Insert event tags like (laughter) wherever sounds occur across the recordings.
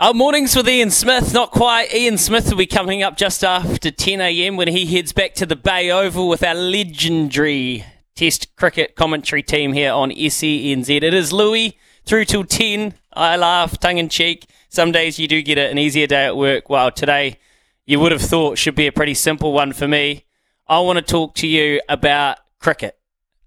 Our mornings with Ian Smith, not quite. Ian Smith will be coming up just after 10 a.m. when he heads back to the Bay Oval with our legendary Test cricket commentary team here on SENZ. It is Louis through till 10. I laugh tongue in cheek. Some days you do get an easier day at work. Well, today you would have thought should be a pretty simple one for me. I want to talk to you about cricket.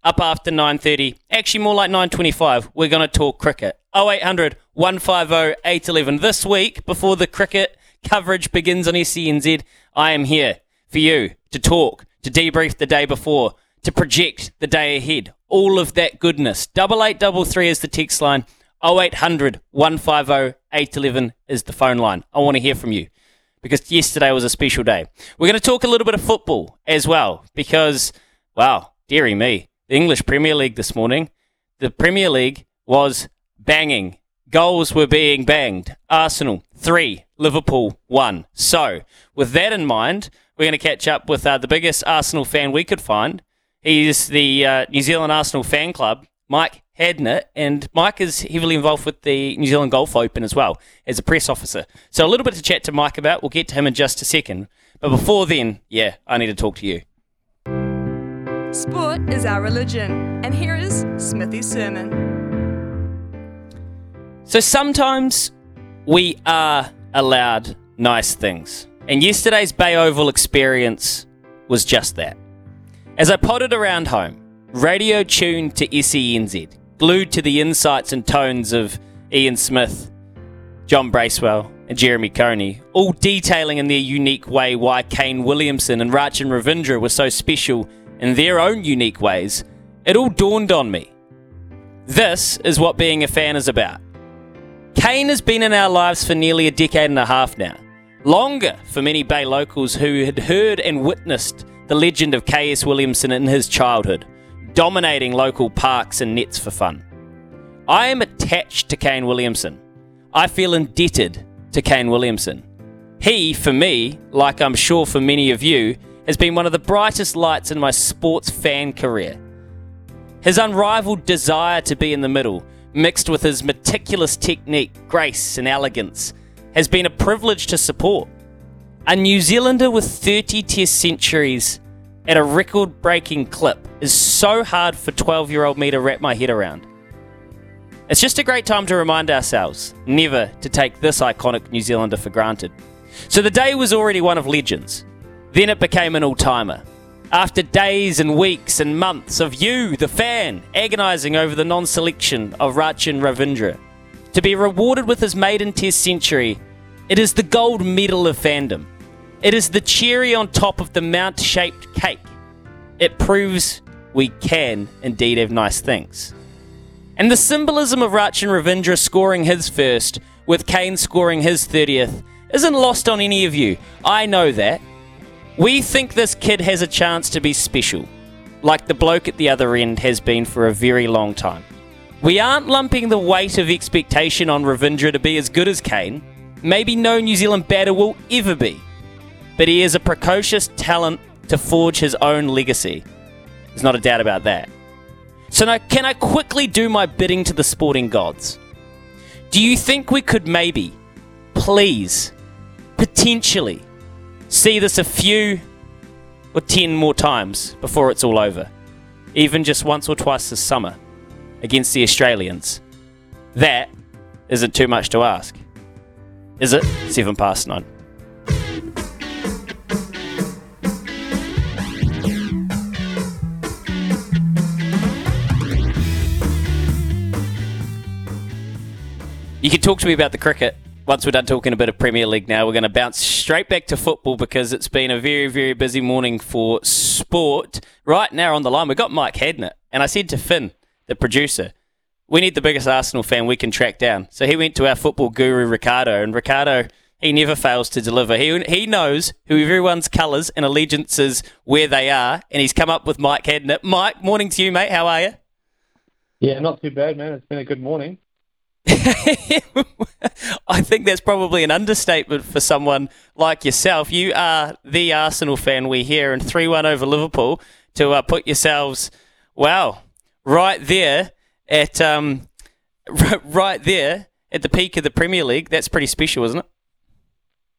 Up after 9:30, actually more like 9:25. We're going to talk cricket. 0800 150 811. This week, before the cricket coverage begins on SENZ, I am here for you to talk, to debrief the day before, to project the day ahead. All of that goodness. Double eight double three is the text line. 0800 150 811 is the phone line. I want to hear from you because yesterday was a special day. We're going to talk a little bit of football as well because, wow, dearie me, the English Premier League this morning, the Premier League was banging. Goals were being banged. Arsenal, three. Liverpool, one. So, with that in mind, we're going to catch up with uh, the biggest Arsenal fan we could find. He's the uh, New Zealand Arsenal fan club, Mike Hadnett, and Mike is heavily involved with the New Zealand Golf Open as well as a press officer. So, a little bit to chat to Mike about. We'll get to him in just a second. But before then, yeah, I need to talk to you. Sport is our religion, and here is Smithy's sermon. So sometimes we are allowed nice things. And yesterday's Bay Oval experience was just that. As I potted around home, radio tuned to SENZ, glued to the insights and tones of Ian Smith, John Bracewell, and Jeremy Coney, all detailing in their unique way why Kane Williamson and Rachin Ravindra were so special in their own unique ways, it all dawned on me. This is what being a fan is about. Kane has been in our lives for nearly a decade and a half now. Longer for many Bay locals who had heard and witnessed the legend of K.S. Williamson in his childhood, dominating local parks and nets for fun. I am attached to Kane Williamson. I feel indebted to Kane Williamson. He, for me, like I'm sure for many of you, has been one of the brightest lights in my sports fan career. His unrivaled desire to be in the middle, mixed with his meticulous technique, grace, and elegance, has been a privilege to support. A New Zealander with 30 Test centuries at a record breaking clip is so hard for 12 year old me to wrap my head around. It's just a great time to remind ourselves never to take this iconic New Zealander for granted. So the day was already one of legends. Then it became an all timer. After days and weeks and months of you, the fan, agonising over the non selection of Rachin Ravindra, to be rewarded with his maiden Test century, it is the gold medal of fandom. It is the cherry on top of the mount shaped cake. It proves we can indeed have nice things. And the symbolism of Rachin Ravindra scoring his first, with Kane scoring his 30th, isn't lost on any of you. I know that. We think this kid has a chance to be special, like the bloke at the other end has been for a very long time. We aren't lumping the weight of expectation on Ravindra to be as good as Kane. Maybe no New Zealand batter will ever be. But he is a precocious talent to forge his own legacy. There's not a doubt about that. So now, can I quickly do my bidding to the sporting gods? Do you think we could maybe, please, potentially, see this a few or ten more times before it's all over. Even just once or twice this summer against the Australians. That isn't too much to ask. Is it? Seven past nine. You can talk to me about the cricket once we're done talking a bit of Premier League now, we're going to bounce straight back to football because it's been a very, very busy morning for sport. Right now on the line, we've got Mike Hadnett. And I said to Finn, the producer, we need the biggest Arsenal fan we can track down. So he went to our football guru, Ricardo. And Ricardo, he never fails to deliver. He he knows who everyone's colours and allegiances where they are, and he's come up with Mike Hadnett. Mike, morning to you, mate. How are you? Yeah, not too bad, man. It's been a good morning. (laughs) I think that's probably an understatement for someone like yourself. You are the Arsenal fan we hear, and 3 1 over Liverpool to uh, put yourselves, wow, right there at um, (laughs) right there at the peak of the Premier League. That's pretty special, isn't it?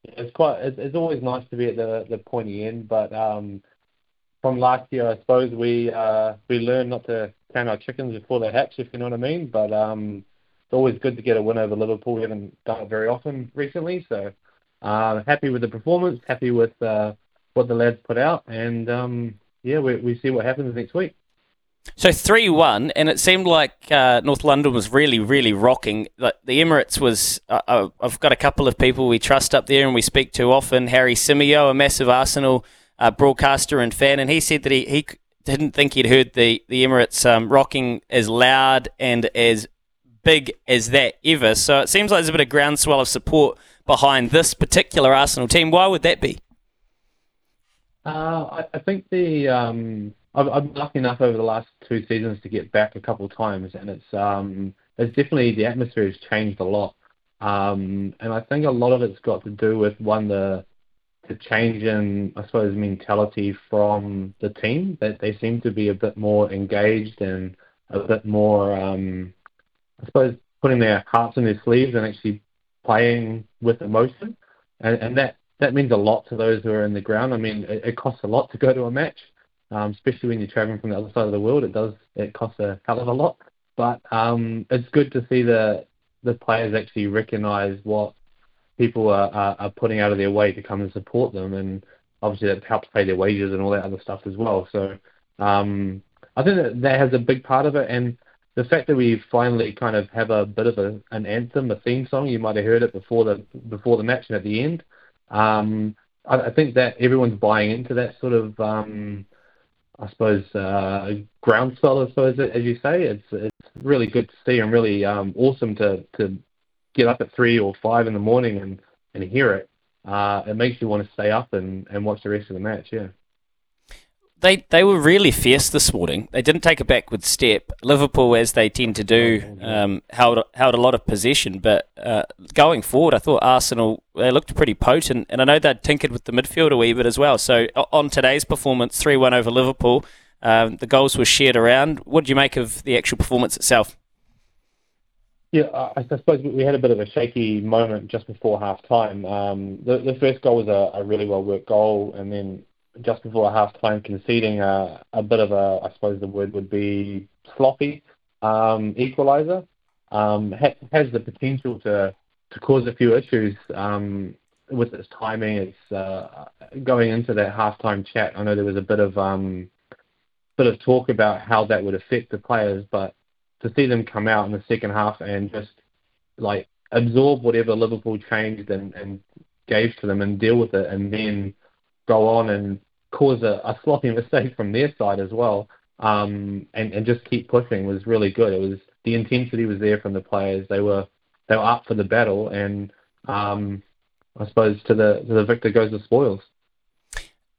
It's quite. It's, always nice to be at the the pointy end, but um, from last year, I suppose we uh, we learned not to count our chickens before they hatch, if you know what I mean. But um, it's always good to get a win over Liverpool. We haven't done it very often recently, so uh, happy with the performance, happy with uh, what the lads put out, and um, yeah, we, we see what happens next week. So three one, and it seemed like uh, North London was really, really rocking. Like the Emirates was. Uh, uh, I've got a couple of people we trust up there, and we speak to often. Harry Symeou, a massive Arsenal uh, broadcaster and fan, and he said that he, he didn't think he'd heard the the Emirates um, rocking as loud and as big as that ever. So it seems like there's a bit of groundswell of support behind this particular Arsenal team. Why would that be? Uh, I, I think the um, I've, I've been lucky enough over the last two seasons to get back a couple of times, and it's um, it's definitely the atmosphere has changed a lot, um, and I think a lot of it's got to do with one the the change in I suppose mentality from the team that they seem to be a bit more engaged and a bit more um, I suppose putting their hearts in their sleeves and actually playing with emotion, and, and that that means a lot to those who are in the ground. I mean, it, it costs a lot to go to a match, um, especially when you're traveling from the other side of the world. It does it costs a hell of a lot, but um, it's good to see the the players actually recognise what people are, are, are putting out of their way to come and support them, and obviously that helps pay their wages and all that other stuff as well. So um, I think that that has a big part of it, and the fact that we finally kind of have a bit of a, an anthem, a theme song. You might have heard it before the before the match and at the end. Um, I, I think that everyone's buying into that sort of, um, I suppose, uh, groundswell. I suppose, as you say, it's it's really good to see and really um, awesome to to get up at three or five in the morning and and hear it. Uh, it makes you want to stay up and, and watch the rest of the match. Yeah they they were really fierce this morning. They didn't take a backward step. Liverpool, as they tend to do, um, held held a lot of possession. But uh, going forward, I thought Arsenal they looked pretty potent, and I know they'd tinkered with the midfield a wee bit as well. So on today's performance, three one over Liverpool, um, the goals were shared around. What did you make of the actual performance itself? Yeah, I, suppose we had a bit of a shaky moment just before half time. Um, the, the first goal was a, a really well worked goal, and then just before half time conceding a, a bit of a, I suppose the word would be sloppy um, equaliser. Um, ha- has the potential to, to cause a few issues um, with its timing. It's uh, going into that halftime chat. I know there was a bit of um, bit of talk about how that would affect the players, but to see them come out in the second half and just like absorb whatever Liverpool changed and, and gave to them and deal with it, and then go on and cause a, a (laughs) sloppy mistake from their side as well, um, and, and just keep pushing was really good. It was the intensity was there from the players. They were they were up for the battle, and um, I suppose to the to the victor goes the spoils.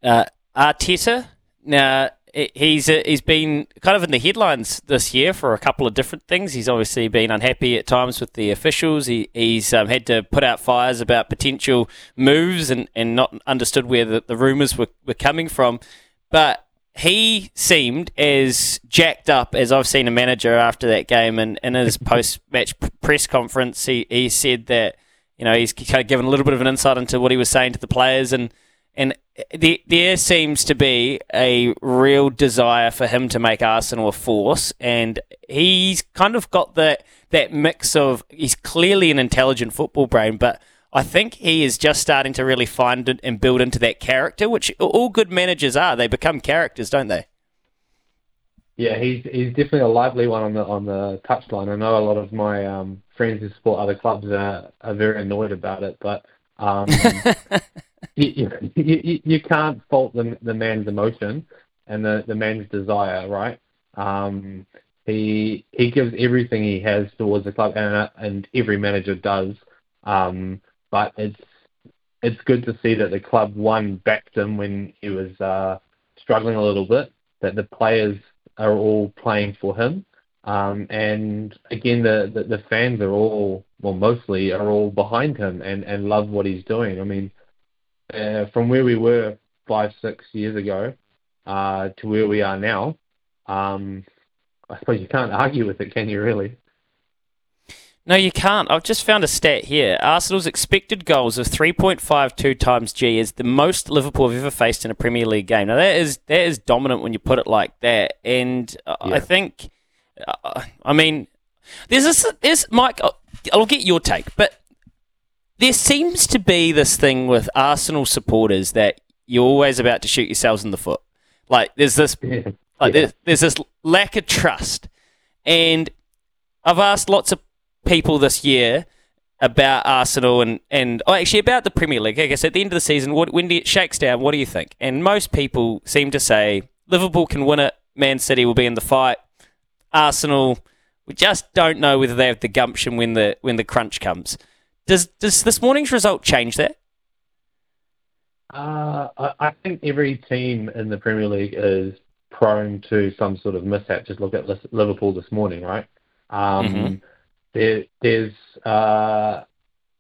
Uh, Arteta now he's uh, he's been kind of in the headlines this year for a couple of different things. He's obviously been unhappy at times with the officials. He, he's um, had to put out fires about potential moves and, and not understood where the, the rumours were, were coming from. But he seemed as jacked up as I've seen a manager after that game. And in his (laughs) post match press conference, he, he said that you know he's kind of given a little bit of an insight into what he was saying to the players and and the, there seems to be a real desire for him to make Arsenal a force, and he's kind of got that that mix of he's clearly an intelligent football brain, but I think he is just starting to really find it and build into that character, which all good managers are. They become characters, don't they? Yeah, he's he's definitely a lively one on the on the touchline. I know a lot of my um, friends who support other clubs are, are very annoyed about it, but um, (laughs) you, you, can't fault the, the man's emotion and the, the man's desire, right? Um, he he gives everything he has towards the club, and and every manager does. Um, but it's it's good to see that the club one backed him when he was uh, struggling a little bit. That the players are all playing for him, um, and again the, the the fans are all well mostly are all behind him and and love what he's doing. I mean, uh, from where we were five six years ago uh, to where we are now, um, I suppose you can't argue with it, can you? Really? No, you can't. I've just found a stat here. Arsenal's expected goals of 3.52 times G is the most Liverpool have ever faced in a Premier League game. Now that is that is dominant when you put it like that, and yeah. I think, uh, I mean, there's this, there's Mike. I'll, I'll get your take, but there seems to be this thing with Arsenal supporters that you're always about to shoot yourselves in the foot. Like there's this, (laughs) yeah. like yeah. there's, there's this lack of trust, and I've asked lots of people this year about Arsenal and, and oh, actually about the Premier League. I guess at the end of the season, what, when it shakes down, what do you think? And most people seem to say Liverpool can win it, Man City will be in the fight, Arsenal. We just don't know whether they have the gumption when the when the crunch comes. Does does this morning's result change that? Uh, I, I think every team in the Premier League is prone to some sort of mishap. Just look at Liverpool this morning, right? Um, mm-hmm there, there's, uh,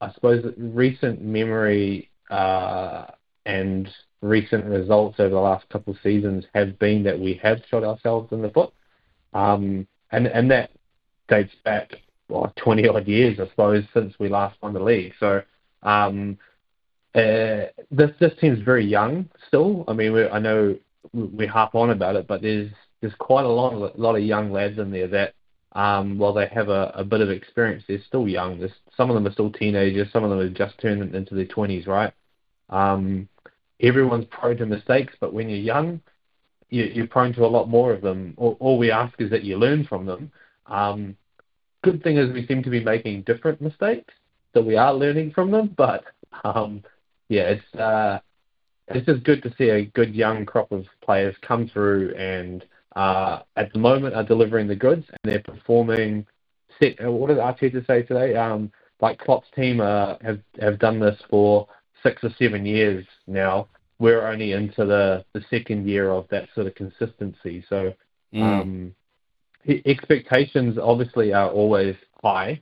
I suppose, recent memory uh, and recent results over the last couple of seasons have been that we have shot ourselves in the foot, um, and and that dates back well, 20 odd years, I suppose, since we last won the league. So. Um, uh, this this team's very young still. I mean, I know we harp on about it, but there's there's quite a lot of, a lot of young lads in there that um, while they have a, a bit of experience, they're still young. There's, some of them are still teenagers. Some of them have just turned into their 20s, right? Um, everyone's prone to mistakes, but when you're young, you, you're prone to a lot more of them. All, all we ask is that you learn from them. Um, good thing is we seem to be making different mistakes, so we are learning from them. But um, yeah, it's uh, it's just good to see a good young crop of players come through and uh, at the moment are delivering the goods and they're performing. Set, uh, what did Arteta say today? Um, like Klopp's team uh, have have done this for six or seven years now. We're only into the, the second year of that sort of consistency. So mm. um, expectations obviously are always high,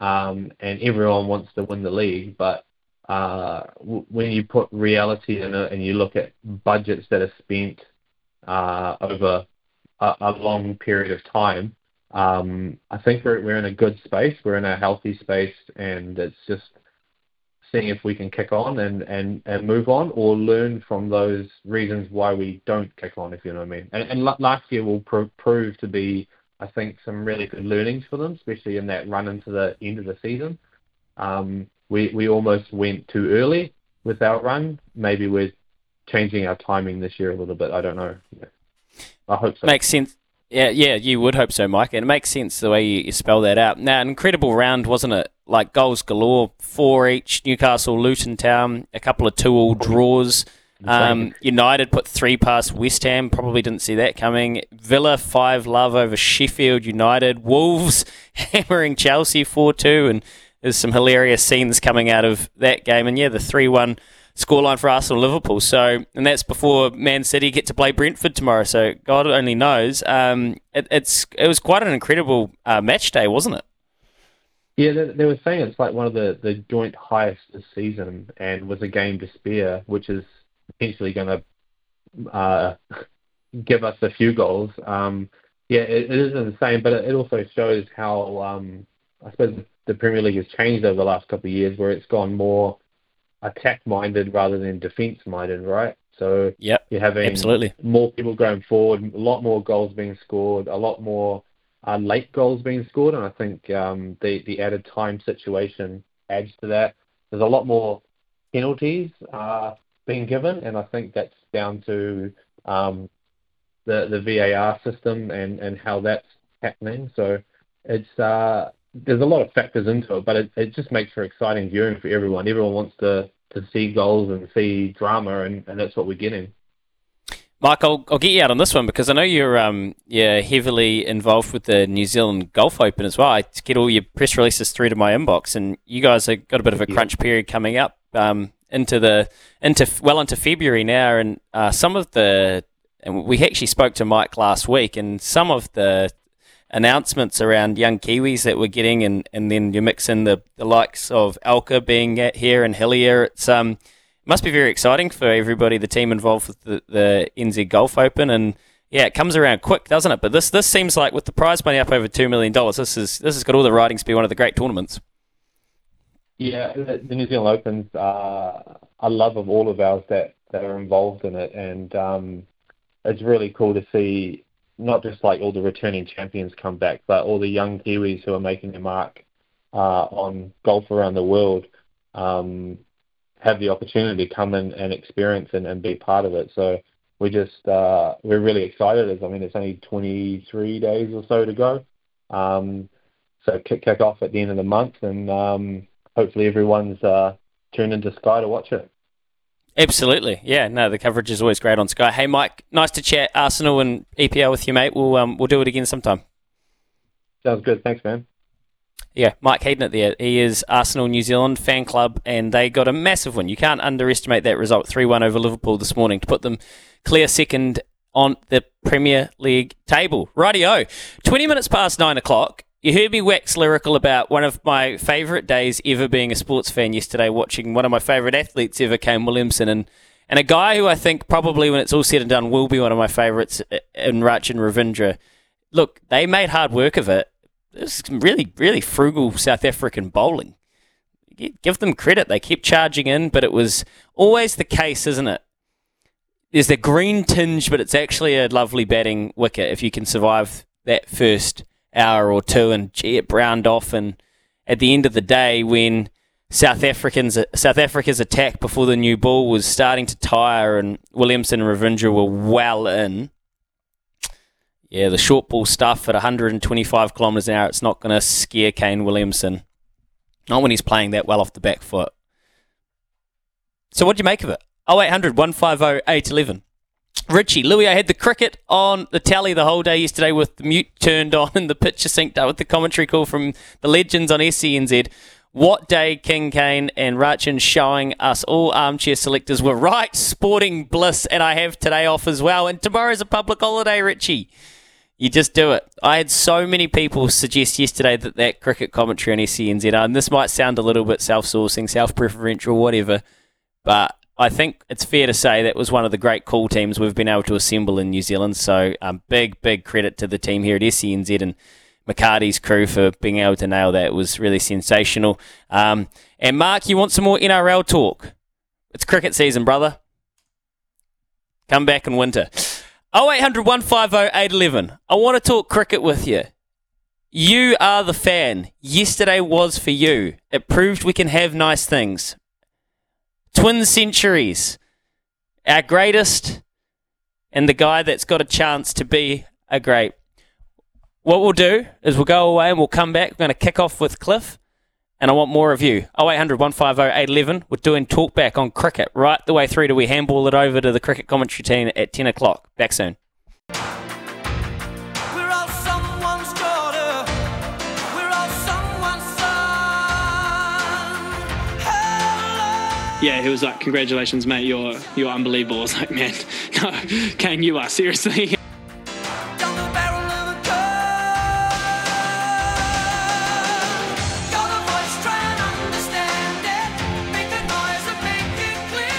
um, and everyone wants to win the league. But uh, w- when you put reality in it and you look at budgets that are spent uh, over a, a long period of time, um, I think we're, we're in a good space. We're in a healthy space, and it's just seeing if we can kick on and, and, and move on or learn from those reasons why we don't kick on, if you know what I mean. And, and last year will pro- prove to be, I think, some really good learnings for them, especially in that run into the end of the season. Um, we, we almost went too early with our run. Maybe we're changing our timing this year a little bit. I don't know. Yeah. I hope so. Makes sense. Yeah, yeah, you would hope so, Mike. And it makes sense the way you, you spell that out. Now, incredible round, wasn't it? Like goals galore, four each. Newcastle, Luton Town, a couple of two-all draws. Um, United put three past West Ham. Probably didn't see that coming. Villa five love over Sheffield United. Wolves (laughs) hammering Chelsea four two, and there's some hilarious scenes coming out of that game. And yeah, the three one scoreline for Arsenal Liverpool. So, and that's before Man City get to play Brentford tomorrow. So, God only knows. Um, it, it's it was quite an incredible uh, match day, wasn't it? Yeah, they, they, were saying it's like one of the, the joint highest this season, and was a game to spare, which is potentially going to uh, give us a few goals. Um, yeah, it, it is insane, but it, also shows how um, I suppose the Premier League has changed over the last couple of years, where it's gone more attack minded rather than defense minded, right? So yep, you're having absolutely more people going forward, a lot more goals being scored, a lot more uh, late goals being scored, and I think um, the the added time situation adds to that. There's a lot more penalties uh, being given, and I think that's down to um, the the VAR system and and how that's happening. So it's uh, there's a lot of factors into it, but it, it just makes for exciting viewing for everyone. Everyone wants to, to see goals and see drama, and, and that's what we're getting. Mike, I'll, I'll get you out on this one because I know you're um, you're heavily involved with the New Zealand Golf Open as well. I get all your press releases through to my inbox, and you guys have got a bit of a crunch period coming up. Um, into the into well into February now, and uh, some of the and we actually spoke to Mike last week, and some of the announcements around young Kiwis that we're getting, and, and then you mix in the, the likes of Alker being here and Hillier. It's um must be very exciting for everybody, the team involved with the, the NZ Golf Open, and yeah, it comes around quick, doesn't it? But this this seems like with the prize money up over two million dollars, this is this has got all the writings to be one of the great tournaments. Yeah, the New Zealand Opens are a love of all of ours that, that are involved in it, and um, it's really cool to see not just like all the returning champions come back, but all the young Kiwis who are making their mark uh, on golf around the world um, have the opportunity to come in and experience and, and be part of it. So we just uh, we're really excited. I mean, it's only 23 days or so to go. Um, so kick kick off at the end of the month, and um, hopefully everyone's uh, tuned into Sky to watch it. Absolutely, yeah. No, the coverage is always great on Sky. Hey, Mike, nice to chat Arsenal and EPL with you, mate. We'll um, we'll do it again sometime. Sounds good. Thanks, man. Yeah, Mike Hadnett there. He is Arsenal New Zealand fan club, and they got a massive win. You can't underestimate that result. 3 1 over Liverpool this morning to put them clear second on the Premier League table. Rightio. 20 minutes past 9 o'clock. You heard me wax lyrical about one of my favourite days ever being a sports fan yesterday, watching one of my favourite athletes ever, Kane Williamson, and, and a guy who I think probably, when it's all said and done, will be one of my favourites uh, in Rachin Ravindra. Look, they made hard work of it. It's really, really frugal South African bowling. Give them credit. They kept charging in, but it was always the case, isn't it? There's the green tinge, but it's actually a lovely batting wicket if you can survive that first hour or two, and gee, it browned off. And at the end of the day, when South Africans South Africa's attack before the new ball was starting to tire, and Williamson and Ravindra were well in. Yeah, the short ball stuff at 125 kilometres an hour, it's not going to scare Kane Williamson. Not when he's playing that well off the back foot. So, what do you make of it? 0800 150 811. Richie, Louis, I had the cricket on the tally the whole day yesterday with the mute turned on and the picture synced up with the commentary call from the legends on SENZ. What day King Kane and Rachin showing us all armchair selectors were right, sporting bliss, and I have today off as well. And tomorrow's a public holiday, Richie. You just do it. I had so many people suggest yesterday that that cricket commentary on SENZ, and this might sound a little bit self-sourcing, self-preferential, whatever, but I think it's fair to say that was one of the great call teams we've been able to assemble in New Zealand. So um, big, big credit to the team here at SENZ and McCarty's crew for being able to nail that. It was really sensational. Um, and Mark, you want some more NRL talk? It's cricket season, brother. Come back in winter. 0800 150 811. I want to talk cricket with you. You are the fan. Yesterday was for you. It proved we can have nice things. Twin centuries. Our greatest and the guy that's got a chance to be a great. What we'll do is we'll go away and we'll come back. We're going to kick off with Cliff, and I want more of you. 0800 150 811. We're doing talkback on cricket right the way through to we handball it over to the cricket commentary team at 10 o'clock. Back soon. Yeah, he was like, "Congratulations, mate! You're you're unbelievable." I was like, "Man, (laughs) no, Kane, you are seriously." (laughs)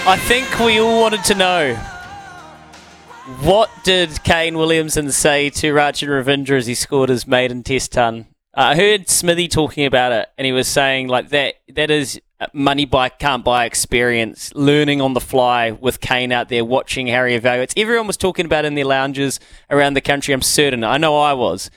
I think we all wanted to know what did Kane Williamson say to Rachin Ravindra as he scored his maiden Test ton. Uh, I heard Smithy talking about it, and he was saying like that. That is money buy can't buy experience, learning on the fly with Kane out there watching Harry evaluates. Everyone was talking about in their lounges around the country. I'm certain. I know I was.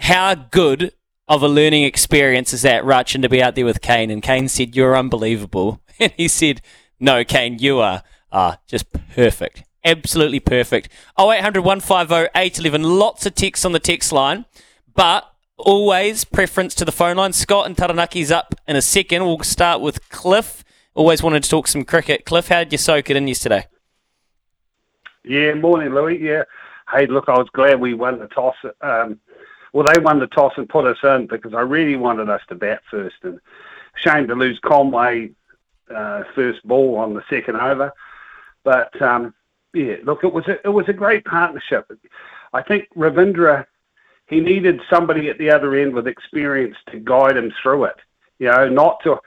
How good of a learning experience is that, Rachin, to be out there with Kane? And Kane said, "You're unbelievable," (laughs) and he said, "No, Kane, you are are just perfect." Absolutely perfect. 0800 150 811. Lots of texts on the text line. But always preference to the phone line. Scott and Taranaki's up in a second. We'll start with Cliff. Always wanted to talk some cricket. Cliff, how did you soak it in yesterday? Yeah, morning, Louis. Yeah. Hey, look, I was glad we won the toss. Um, well, they won the toss and put us in because I really wanted us to bat first. And shame to lose Conway uh, first ball on the second over. But um, yeah, look, it was a, it was a great partnership. I think Ravindra he needed somebody at the other end with experience to guide him through it. You know, not to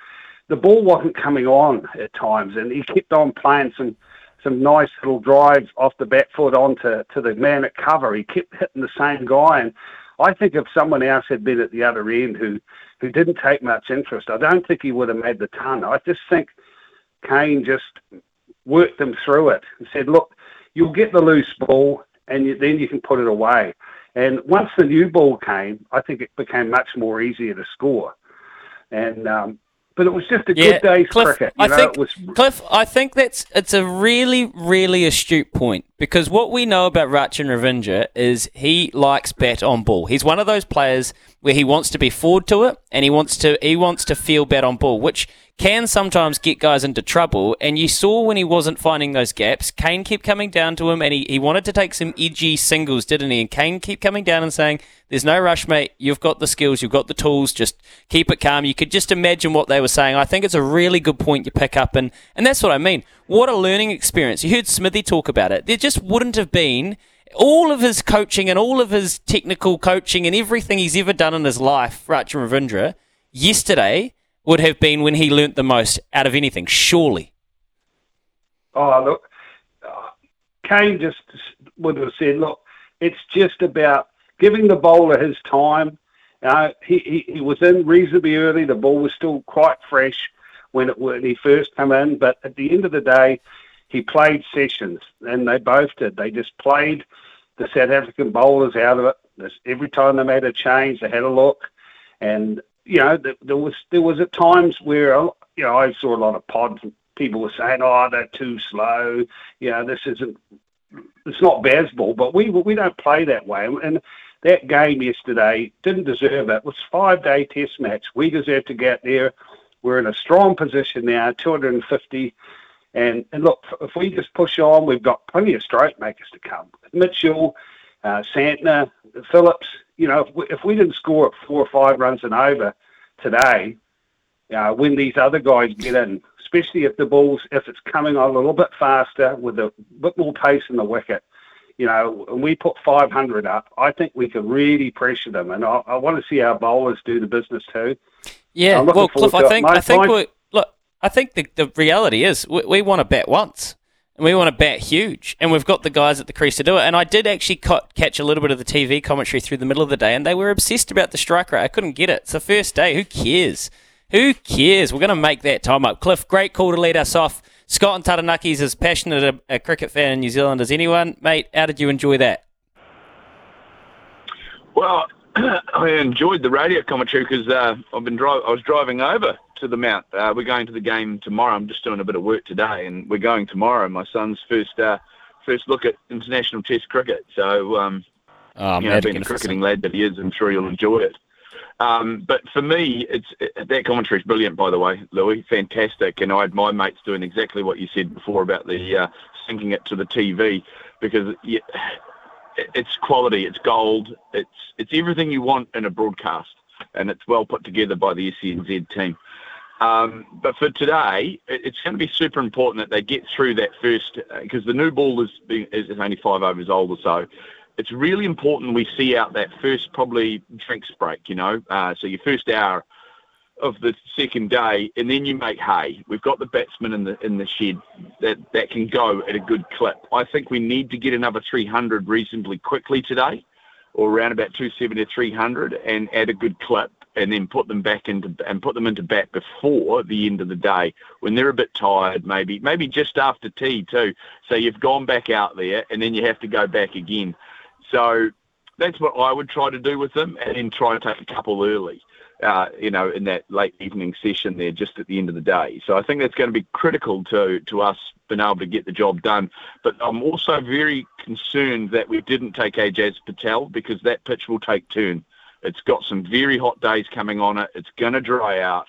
the ball wasn't coming on at times, and he kept on playing some some nice little drives off the back foot onto to the man at cover. He kept hitting the same guy, and I think if someone else had been at the other end who who didn't take much interest, I don't think he would have made the ton. I just think Kane just worked them through it and said, "Look, you'll get the loose ball, and you, then you can put it away." And once the new ball came, I think it became much more easier to score. And um, but it was just a Yeah, good day's Cliff, cricket. You I know, think it was Cliff, I think that's it's a really, really astute point because what we know about Rachin Ravindra is he likes bat on ball. He's one of those players where he wants to be forward to it and he wants to he wants to feel bat on ball, which can sometimes get guys into trouble. And you saw when he wasn't finding those gaps, Kane kept coming down to him and he, he wanted to take some edgy singles, didn't he? And Kane kept coming down and saying, There's no rush, mate. You've got the skills, you've got the tools, just keep it calm. You could just imagine what they were saying. I think it's a really good point you pick up and, and that's what I mean. What a learning experience. You heard Smithy talk about it. There just wouldn't have been all of his coaching and all of his technical coaching and everything he's ever done in his life, Rachin Ravindra, yesterday would have been when he learnt the most out of anything, surely. Oh, look, Kane just would have said, look, it's just about giving the bowler his time. Uh, he, he, he was in reasonably early. The ball was still quite fresh when, it, when he first came in. But at the end of the day, he played sessions, and they both did. They just played the South African bowlers out of it. Every time they made a change, they had a look. And, you know, th- there was there was at times where, you know, I saw a lot of pods people were saying, "Oh, they're too slow." You know, this isn't. It's not baseball, but we we don't play that way. And that game yesterday didn't deserve it. It was five day test match. We deserve to get there. We're in a strong position now, 250. And, and look, if we just push on, we've got plenty of straight makers to come. Mitchell, uh, Santner, Phillips. You know, if we, if we didn't score at four or five runs and over today, uh, when these other guys get in, especially if the ball's if it's coming on a little bit faster with a bit more pace in the wicket, you know, and we put 500 up, I think we could really pressure them, and I, I want to see our bowlers do the business too. Yeah, well, Cliff, I think I think my- we look. I think the, the reality is we, we want to bat once, and we want to bat huge, and we've got the guys at the crease to do it. And I did actually ca- catch a little bit of the TV commentary through the middle of the day, and they were obsessed about the strike rate. I couldn't get it. It's the first day. Who cares? Who cares? We're going to make that time up. Cliff, great call to lead us off. Scott and Taranaki's as passionate a, a cricket fan in New Zealand as anyone, mate. How did you enjoy that? Well, (clears throat) I enjoyed the radio commentary because uh, I've been dri- I was driving over to the Mount. Uh, we're going to the game tomorrow. I'm just doing a bit of work today, and we're going tomorrow. My son's first uh, first look at international Test cricket. So, um, Oh, you know, being the cricketing lad that he is, I'm sure he'll enjoy it. Um, but for me, it's it, that commentary is brilliant, by the way, Louis. Fantastic, and I had my mates doing exactly what you said before about the uh, syncing it to the TV because it's quality, it's gold, it's it's everything you want in a broadcast, and it's well put together by the SENZ team. Um, but for today, it, it's going to be super important that they get through that first because the new ball is is only five overs old or so. It's really important we see out that first probably drinks break, you know, uh, so your first hour of the second day, and then you make hay. We've got the batsmen in the in the shed that that can go at a good clip. I think we need to get another 300 reasonably quickly today, or around about 270 to 300, and add a good clip, and then put them back into and put them into bat before the end of the day when they're a bit tired, maybe maybe just after tea too. So you've gone back out there, and then you have to go back again. So that's what I would try to do with them, and then try and take a couple early uh, you know, in that late evening session there, just at the end of the day. So I think that's going to be critical to to us being able to get the job done. But I'm also very concerned that we didn't take Ajaz Patel because that pitch will take turn. It's got some very hot days coming on it. It's going to dry out.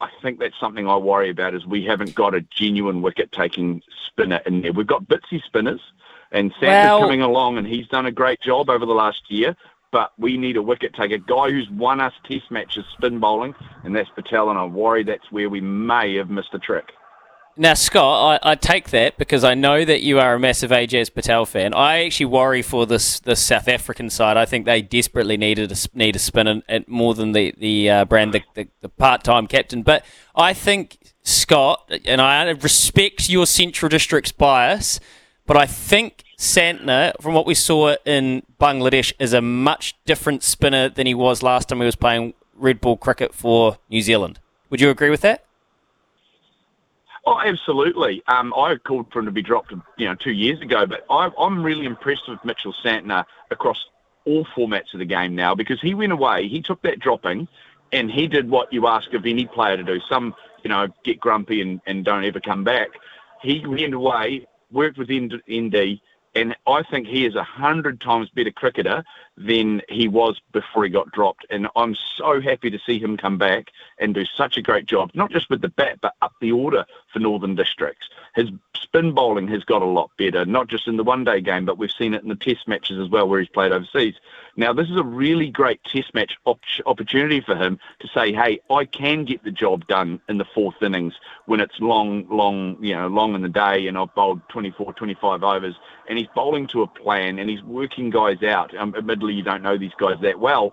I think that's something I worry about is we haven't got a genuine wicket taking spinner in there. We've got bitsy spinners, and Sanders Well- coming along, and he's done a great job over the last year. But we need a wicket taker, a guy who's won us test matches spin bowling, and that's Patel, and I worry that's where we may have missed a trick. Now, Scott, I, I, take that because I know that you are a massive Ajaz Patel fan. I actually worry for this the South African side. I think they desperately needed a, need a spin more than the the uh, brand the, the, the part time captain. But I think Scott and I respect your Central District's bias, but I think Santner, from what we saw in Bangladesh, is a much different spinner than he was last time he was playing red ball cricket for New Zealand. Would you agree with that? Oh, absolutely. Um, I called for him to be dropped, you know, two years ago, but I, I'm really impressed with Mitchell Santner across all formats of the game now because he went away, he took that dropping, and he did what you ask of any player to do. Some, you know, get grumpy and, and don't ever come back. He went away, worked with ND, and I think he is a hundred times better cricketer than he was before he got dropped. And I'm so happy to see him come back and do such a great job, not just with the bat, but up the order for Northern Districts. His spin bowling has got a lot better, not just in the one day game, but we've seen it in the test matches as well where he's played overseas. Now, this is a really great test match op- opportunity for him to say, hey, I can get the job done in the fourth innings when it's long, long, you know, long in the day and I've bowled 24, 25 overs and he's bowling to a plan and he's working guys out. Um, admittedly, you don't know these guys that well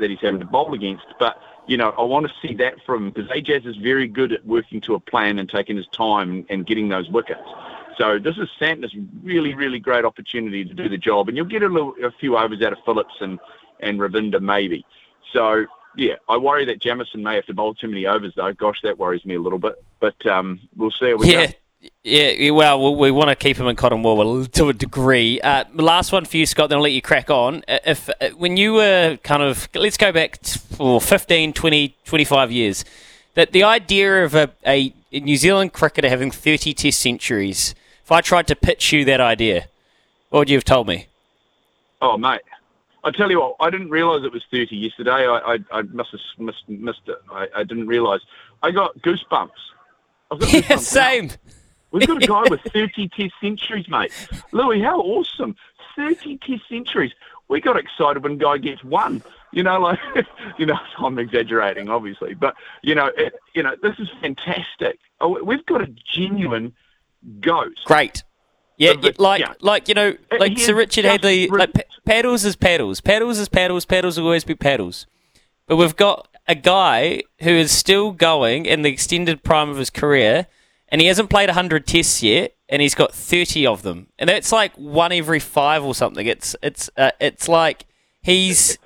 that he's having to bowl against, but you know, I want to see that from because Ajaz is very good at working to a plan and taking his time and, and getting those wickets. So this is Santner's really, really great opportunity to do the job, and you'll get a, little, a few overs out of Phillips and and Ravindra maybe. So yeah, I worry that Jamieson may have to bowl too many overs though. Gosh, that worries me a little bit. But um, we'll see how we yeah. go. Yeah, well, we want to keep him in cotton wool to a degree. Uh, last one for you, Scott, then I'll let you crack on. Uh, if uh, When you were kind of, let's go back for 15, 20, 25 years, that the idea of a, a New Zealand cricketer having 30 test centuries – if I tried to pitch you that idea, what would you have told me? Oh, mate. I tell you what, I didn't realise it was 30 yesterday. I, I, I must have missed, missed it. I, I didn't realise. I got goosebumps. I've got (laughs) yeah, same. Now. We've got a guy with (laughs) 30 test centuries, mate. Louis, how awesome. 30 test centuries. We got excited when guy gets one. You know, like, (laughs) you know, (laughs) I'm exaggerating, obviously, but, you know, it, you know, this is fantastic. Oh, we've got a genuine – goes. Great. Yeah, like yeah. like you know, uh, like Sir Richard Hadlee, like p- paddles is paddles, paddles is paddles, paddles will always be paddles. But we've got a guy who is still going in the extended prime of his career, and he hasn't played hundred tests yet, and he's got thirty of them, and that's like one every five or something. It's it's uh, it's like he's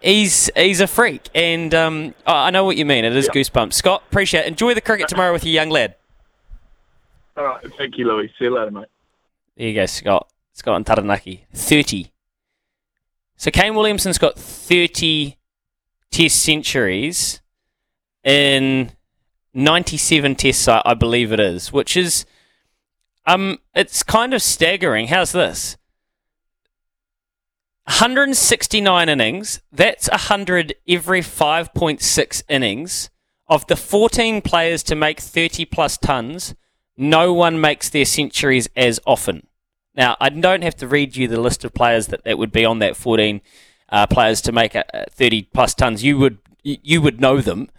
he's he's a freak, and um, I know what you mean. It is yeah. goosebumps. Scott, appreciate. it. Enjoy the cricket tomorrow with your young lad. All right. Thank you, Louis. See you later, mate. There you go, Scott. Scott and Taranaki. 30. So Kane Williamson's got 30 test centuries in 97 tests, I believe it is, which is, um, it's kind of staggering. How's this? 169 innings. That's 100 every 5.6 innings. Of the 14 players to make 30 plus tons, no one makes their centuries as often. Now, I don't have to read you the list of players that, that would be on that 14 uh, players to make a, a 30 plus tons. You would you would know them.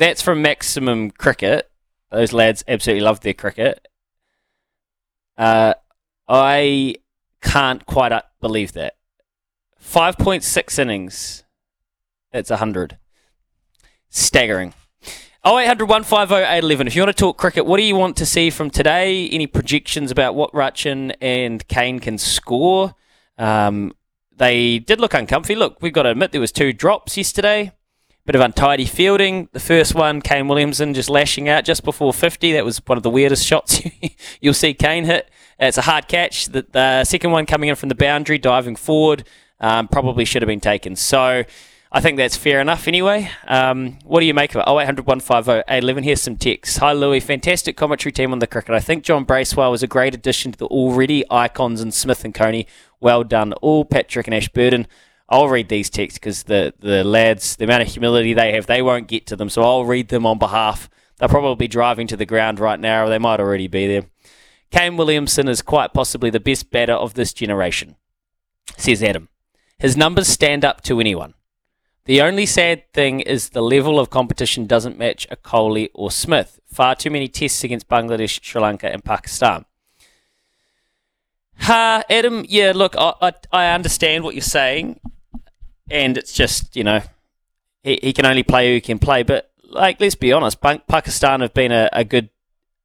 That's from Maximum Cricket. Those lads absolutely love their cricket. Uh, I can't quite believe that. 5.6 innings. That's 100. Staggering. 0800 150 811. If you want to talk cricket, what do you want to see from today? Any projections about what Rachin and Kane can score? Um, they did look uncomfy. Look, we've got to admit there was two drops yesterday. Bit of untidy fielding. The first one, Kane Williamson just lashing out just before 50. That was one of the weirdest shots (laughs) you'll see Kane hit. It's a hard catch. The, the second one coming in from the boundary, diving forward, um, probably should have been taken. So I think that's fair enough anyway. Um, what do you make of it? 0800 150 811. Here's some text. Hi, Louis. Fantastic commentary team on the cricket. I think John Bracewell was a great addition to the already icons in Smith and Coney. Well done, all Patrick and Ashburton. I'll read these texts because the, the lads, the amount of humility they have, they won't get to them. So I'll read them on behalf. They'll probably be driving to the ground right now, or they might already be there. Kane Williamson is quite possibly the best batter of this generation, says Adam. His numbers stand up to anyone. The only sad thing is the level of competition doesn't match a Kohli or Smith. Far too many tests against Bangladesh, Sri Lanka, and Pakistan. Ha, Adam. Yeah, look, I, I, I understand what you're saying, and it's just you know he, he can only play who he can play. But like, let's be honest, Pakistan have been a, a good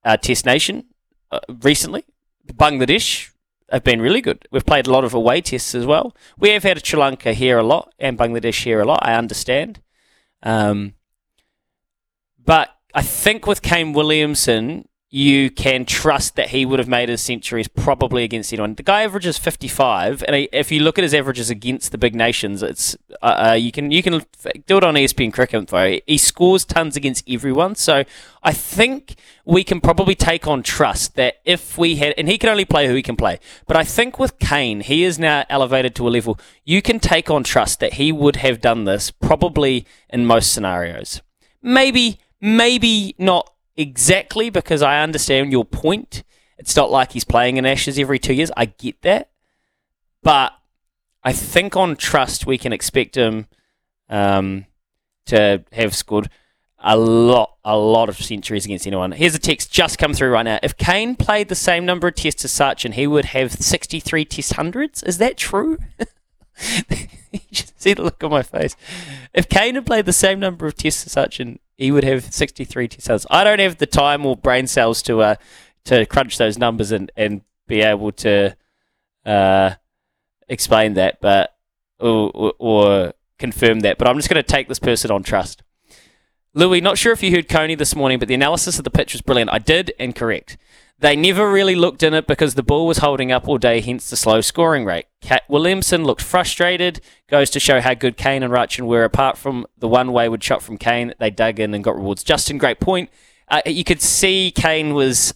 uh, test nation uh, recently. Bangladesh have been really good. We've played a lot of away tests as well. We have had a Sri Lanka here a lot and Bangladesh here a lot. I understand, um, but I think with Kane Williamson, you can trust that he would have made his centuries probably against anyone. The guy averages 55, and if you look at his averages against the big nations, it's uh, uh you can you can do it on ESPN Cricket Info. He scores tons against everyone, so I think we can probably take on trust that if we had, and he can only play who he can play, but I think with Kane, he is now elevated to a level you can take on trust that he would have done this probably in most scenarios. Maybe, maybe not exactly because I understand your point. It's not like he's playing in Ashes every two years. I get that. But I think on trust, we can expect him um, to have scored a lot, a lot of centuries against anyone. Here's a text just come through right now. If Kane played the same number of tests as Sachin, he would have 63 test hundreds. Is that true? (laughs) (laughs) see the look on my face. If Kane had played the same number of tests as Sachin, he would have 63 T cells. I don't have the time or brain cells to uh, to crunch those numbers and, and be able to uh, explain that, but or, or, or confirm that. But I'm just going to take this person on trust. Louis, not sure if you heard Coney this morning, but the analysis of the pitch was brilliant. I did and correct. They never really looked in it because the ball was holding up all day, hence the slow scoring rate. Cat Williamson looked frustrated, goes to show how good Kane and Rachin were. Apart from the one wayward shot from Kane, they dug in and got rewards. Justin, great point. Uh, you could see Kane was.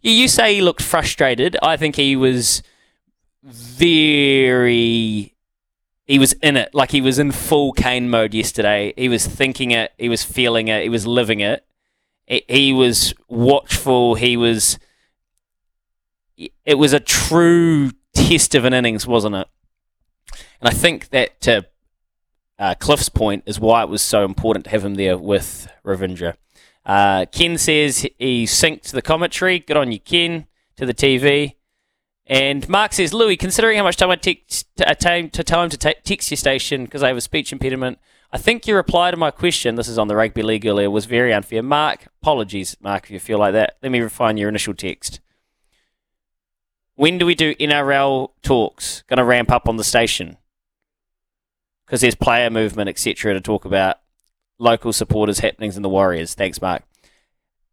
You say he looked frustrated. I think he was very. He was in it, like he was in full Kane mode yesterday. He was thinking it, he was feeling it, he was living it he was watchful. He was. It was a true test of an innings, wasn't it? And I think that to uh, Cliff's point is why it was so important to have him there with Ravindra. Uh, Ken says he synced the commentary. Good on you, Ken, to the TV. And Mark says, Louis, considering how much time I take to, uh, to tell him to text your station because I have a speech impediment, I think your reply to my question, this is on the rugby league earlier, was very unfair. Mark, apologies, Mark, if you feel like that. Let me refine your initial text. When do we do NRL talks? Going to ramp up on the station because there's player movement, etc., to talk about local supporters happenings in the Warriors. Thanks, Mark.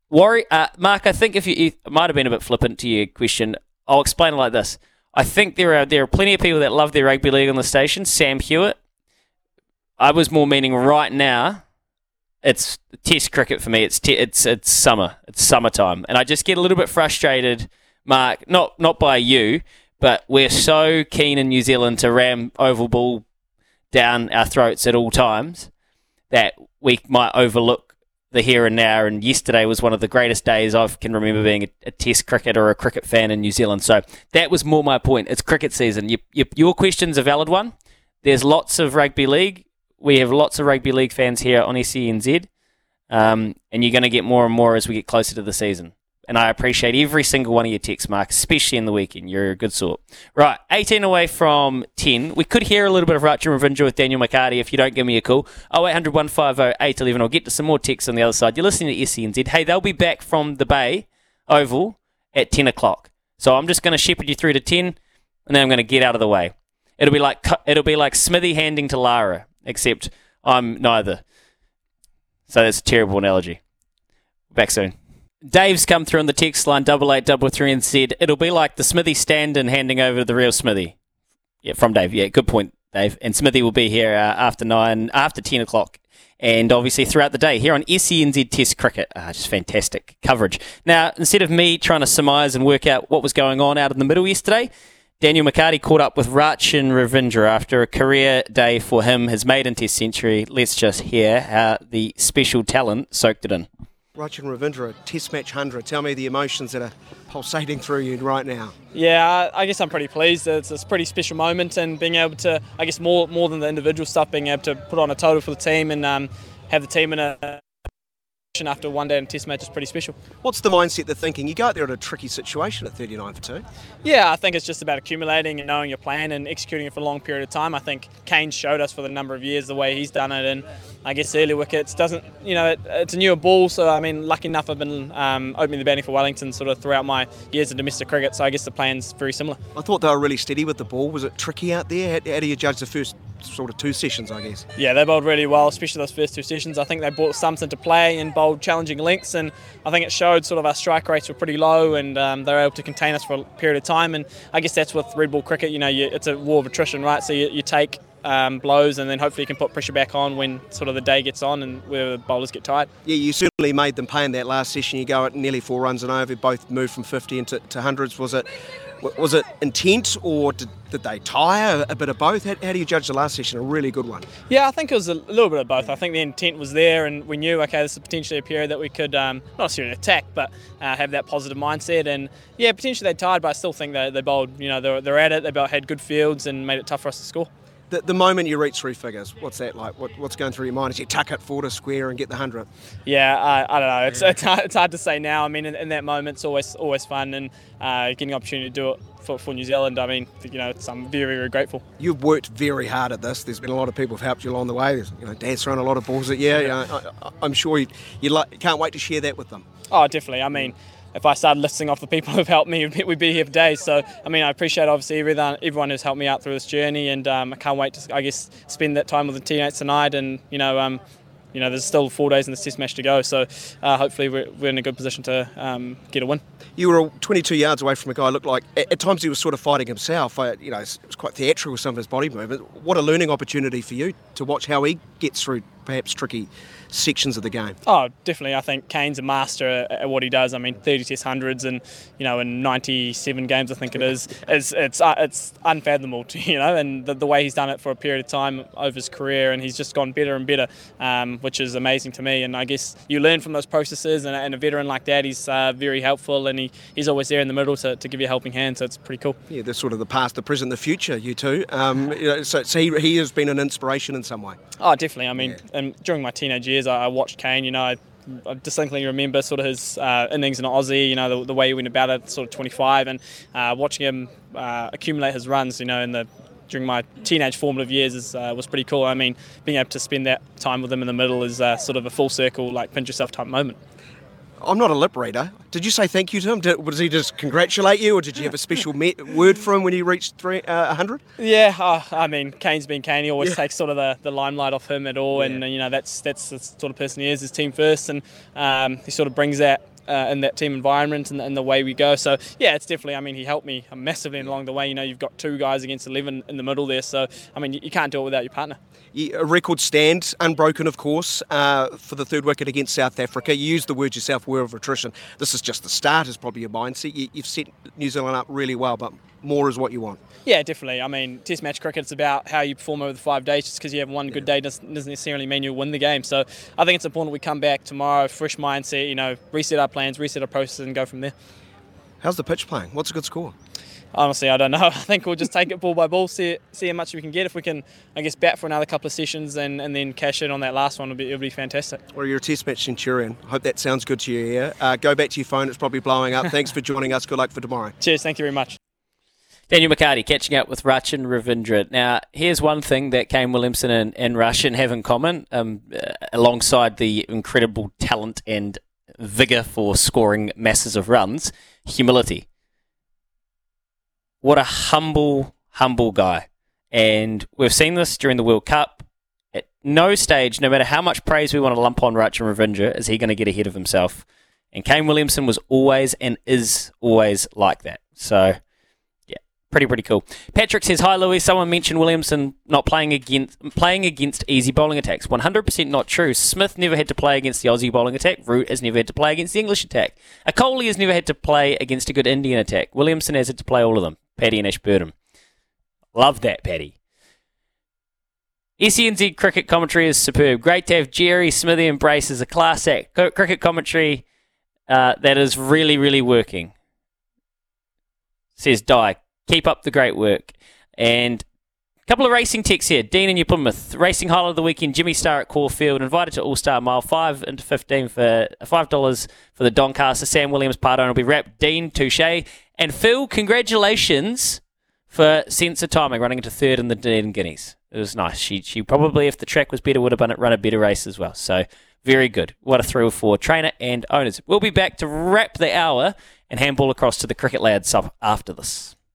Warri- uh, Mark, I think if you it might have been a bit flippant to your question, I'll explain it like this. I think there are there are plenty of people that love their rugby league on the station. Sam Hewitt, I was more meaning right now. It's Test cricket for me. It's te- it's it's summer. It's summertime, and I just get a little bit frustrated, Mark. Not not by you, but we're so keen in New Zealand to ram oval ball down our throats at all times that we might overlook the here and now. And yesterday was one of the greatest days I can remember being a, a, Test cricket or a cricket fan in New Zealand. So that was more my point. It's cricket season. You, you, your question's a valid one. There's lots of rugby league we have lots of rugby league fans here on SENZ, um, and you're going to get more and more as we get closer to the season. And I appreciate every single one of your texts, Mark, especially in the weekend. You're a good sort. Right, 18 away from 10. We could hear a little bit of Rachin Ravindra with Daniel McHardy if you don't give me a call. 0800 150 811. I'll get to some more texts on the other side. You're listening to SENZ. Hey, they'll be back from the Bay Oval at 10 o'clock. So I'm just going to shepherd you through to 10, and then I'm going to get out of the way. It'll be like it'll be like Smithy handing to Lara except I'm neither. So that's a terrible analogy. Back soon. Dave's come through on the text line double eight double three and said it'll be like the Smithy stand and handing over the real Smithy. Yeah, from Dave. Yeah, good point, Dave. And Smithy will be here uh, after nine, after ten o'clock, and obviously throughout the day here on SENZ Test Cricket. Ah, just fantastic coverage. Now, instead of me trying to surmise and work out what was going on out in the middle yesterday, Daniel McHardy caught up with Rachin Ravindra after a career day for him, his maiden Test century. Let's just hear how the special talent soaked it in. Rachin Ravindra, Test Match 100. Tell me the emotions that are pulsating through you right now. Yeah, I guess I'm pretty pleased. It's, it's a pretty special moment, and being able to, I guess, more more than the individual stuff, being able to put on a total for the team and um, have the team in a after one day in test match is pretty special. What's the mindset, the thinking? You go out there in a tricky situation at 39 for two. Yeah, I think it's just about accumulating and knowing your plan and executing it for a long period of time. I think Kane showed us for the number of years the way he's done it, and I guess early wickets doesn't, you know, it, it's a newer ball. So I mean, lucky enough, I've been um, opening the batting for Wellington sort of throughout my years of domestic cricket. So I guess the plan's very similar. I thought they were really steady with the ball. Was it tricky out there? How, how do you judge the first sort of two sessions, I guess. Yeah, they bowled really well, especially those first two sessions. I think they brought something to play and bowled challenging lengths, and I think it showed sort of our strike rates were pretty low, and um, they were able to contain us for a period of time. And I guess that's with red ball cricket. You know, you, it's a war of attrition, right? So you, you take um, blows, and then hopefully you can put pressure back on when sort of the day gets on and where the bowlers get tired. Yeah, you certainly made them pay in that last session. You go at nearly four runs and over, both moved from 50 into to hundreds. Was it was it intent or did, did they tire a bit of both? How, how, do you judge the last session? A really good one. Yeah, I think it was a little bit of both. I think the intent was there, and we knew okay, this is potentially a period that we could um, not necessarily attack, but uh, have that positive mindset. And yeah, potentially they tired, but I still think they, they bowled. You know, they're, they're at it. They bowled, had good fields and made it tough for us to score. The, the, moment you reach three figures, what's that like? What, what's going through your mind as you tuck it forward to square and get the hundred? Yeah, I, I don't know. It's, it's, hard, it's hard to say now. I mean, in, in that moment, it's always always fun and uh, getting an opportunity to do it for, for New Zealand. I mean, you know, I'm very, very grateful. You've worked very hard at this. There's been a lot of people who've helped you along the way. There's, you know, Dad's thrown a lot of balls at you. you know, I, am sure you, you like, can't wait to share that with them. Oh, definitely. I mean, if I started listing off the people (laughs) who've helped me, we'd be here for days. So, I mean, I appreciate obviously everyone, everyone who's helped me out through this journey, and um, I can't wait to, I guess, spend that time with the teammates tonight. And you know, um, you know, there's still four days in this test match to go. So, uh, hopefully, we're, we're, in a good position to um, get a win. You were 22 yards away from a guy. Looked like at, at times he was sort of fighting himself. You know, it was quite theatrical with some of his body movement. What a learning opportunity for you to watch how he gets through perhaps tricky sections of the game. Oh, definitely. I think Kane's a master at what he does. I mean, 30 test hundreds and you know in 97 games, I think it is. It's it's uh, it's unfathomable, to, (laughs) you know. And the, the, way he's done it for a period of time over his career, and he's just gone better and better, um, which is amazing to me. And I guess you learn from those processes, and, and a veteran like that, he's uh, very helpful, and he, he's always there in the middle to, to give you a helping hand. So it's pretty cool. Yeah, they're sort of the past, the present, the future. You two. Um, you know, so, so he, he has been an inspiration in some way. Oh, definitely. I mean, yeah. and during my teenage years, I, watched Kane. You know, I, I distinctly remember sort of his uh, innings in Aussie. You know, the, the, way he went about it, sort of 25, and uh, watching him uh, accumulate his runs. You know, in the during my teenage formative years is, uh, was pretty cool. I mean, being able to spend that time with him in the middle is uh, sort of a full circle, like pinch yourself type moment. I'm not a lip reader. Did you say thank you to him? Did, was he just congratulate you, or did you have a special me- word for him when he reached three, uh, 100? Yeah, uh, I mean, Kane's been Kane. He always yeah. takes sort of the, the limelight off him at all, yeah. and you know that's that's the sort of person he is. His team first, and um, he sort of brings that uh, in that team environment and, and, the way we go. So yeah, it's definitely. I mean, he helped me massively along the way. You know, you've got two guys against eleven in the middle there. So I mean, you, you can't do it without your partner. A record stand, unbroken, of course, uh, for the third wicket against South Africa. You used the word yourself, war of attrition. This is just the start, is probably your mindset. You, you've set New Zealand up really well, but more is what you want. Yeah, definitely. I mean, Test match cricket, it's about how you perform over the five days. Just because you have one good day doesn't, necessarily mean you win the game. So I think it's important we come back tomorrow, fresh mindset, you know, reset our plans, reset our process, and go from there. How's the pitch playing? What's a good score? honestly, I don't know. (laughs) I think we'll just take it ball by ball, see see how much we can get. If we can, I guess, bat for another couple of sessions and, and then cash in on that last one, it'll be, it'll be fantastic. Well, you're a test match centurion. I hope that sounds good to you here. Uh, go back to your phone, it's probably blowing up. (laughs) Thanks for joining us. Good luck for tomorrow. Cheers, thank you very much. Daniel McHardy catching up with Rachin Ravindra. Now, here's one thing that Kane Williamson and, and Rachin have in common, um, uh, alongside the incredible talent and vigour for scoring masses of runs humility. What a humble, humble guy. And we've seen this during the World Cup. At no stage, no matter how much praise we want to lump on Rachin Ravindra, is he going to get ahead of himself. And Kane Williamson was always and is always like that. So, pretty, pretty cool. Patrick says, Hi, Louis. Someone mentioned Williamson not playing against playing against easy bowling attacks. 100% not true. Smith never had to play against the Aussie bowling attack. Root has never had to play against the English attack. A Kohli has never had to play against a good Indian attack. Williamson has had to play all of them. Paddy and Ashburton. Love that, Paddy. SENZ cricket commentary is superb. Great to have Jerry Smithy and Brace as a class act. Cricket commentary uh, that is really, really working. Says Di. Keep up the great work. And a couple of racing texts here. Dean in New Plymouth. Racing highlight of the weekend. Jimmysstar at Caulfield. Invited to All Star Mile. 5 into 15 for uh, $5 for the Doncaster. Sam Williams part owner will be wrapped. Dean, touche. And Phil, congratulations for sense of timing, running into third in the Dunedin Guineas. It was nice. She she probably, if the track was better, would have run a better race as well. So very good. What a three or four trainer and owners. We'll be back to wrap the hour and handball across to the cricket lads after this.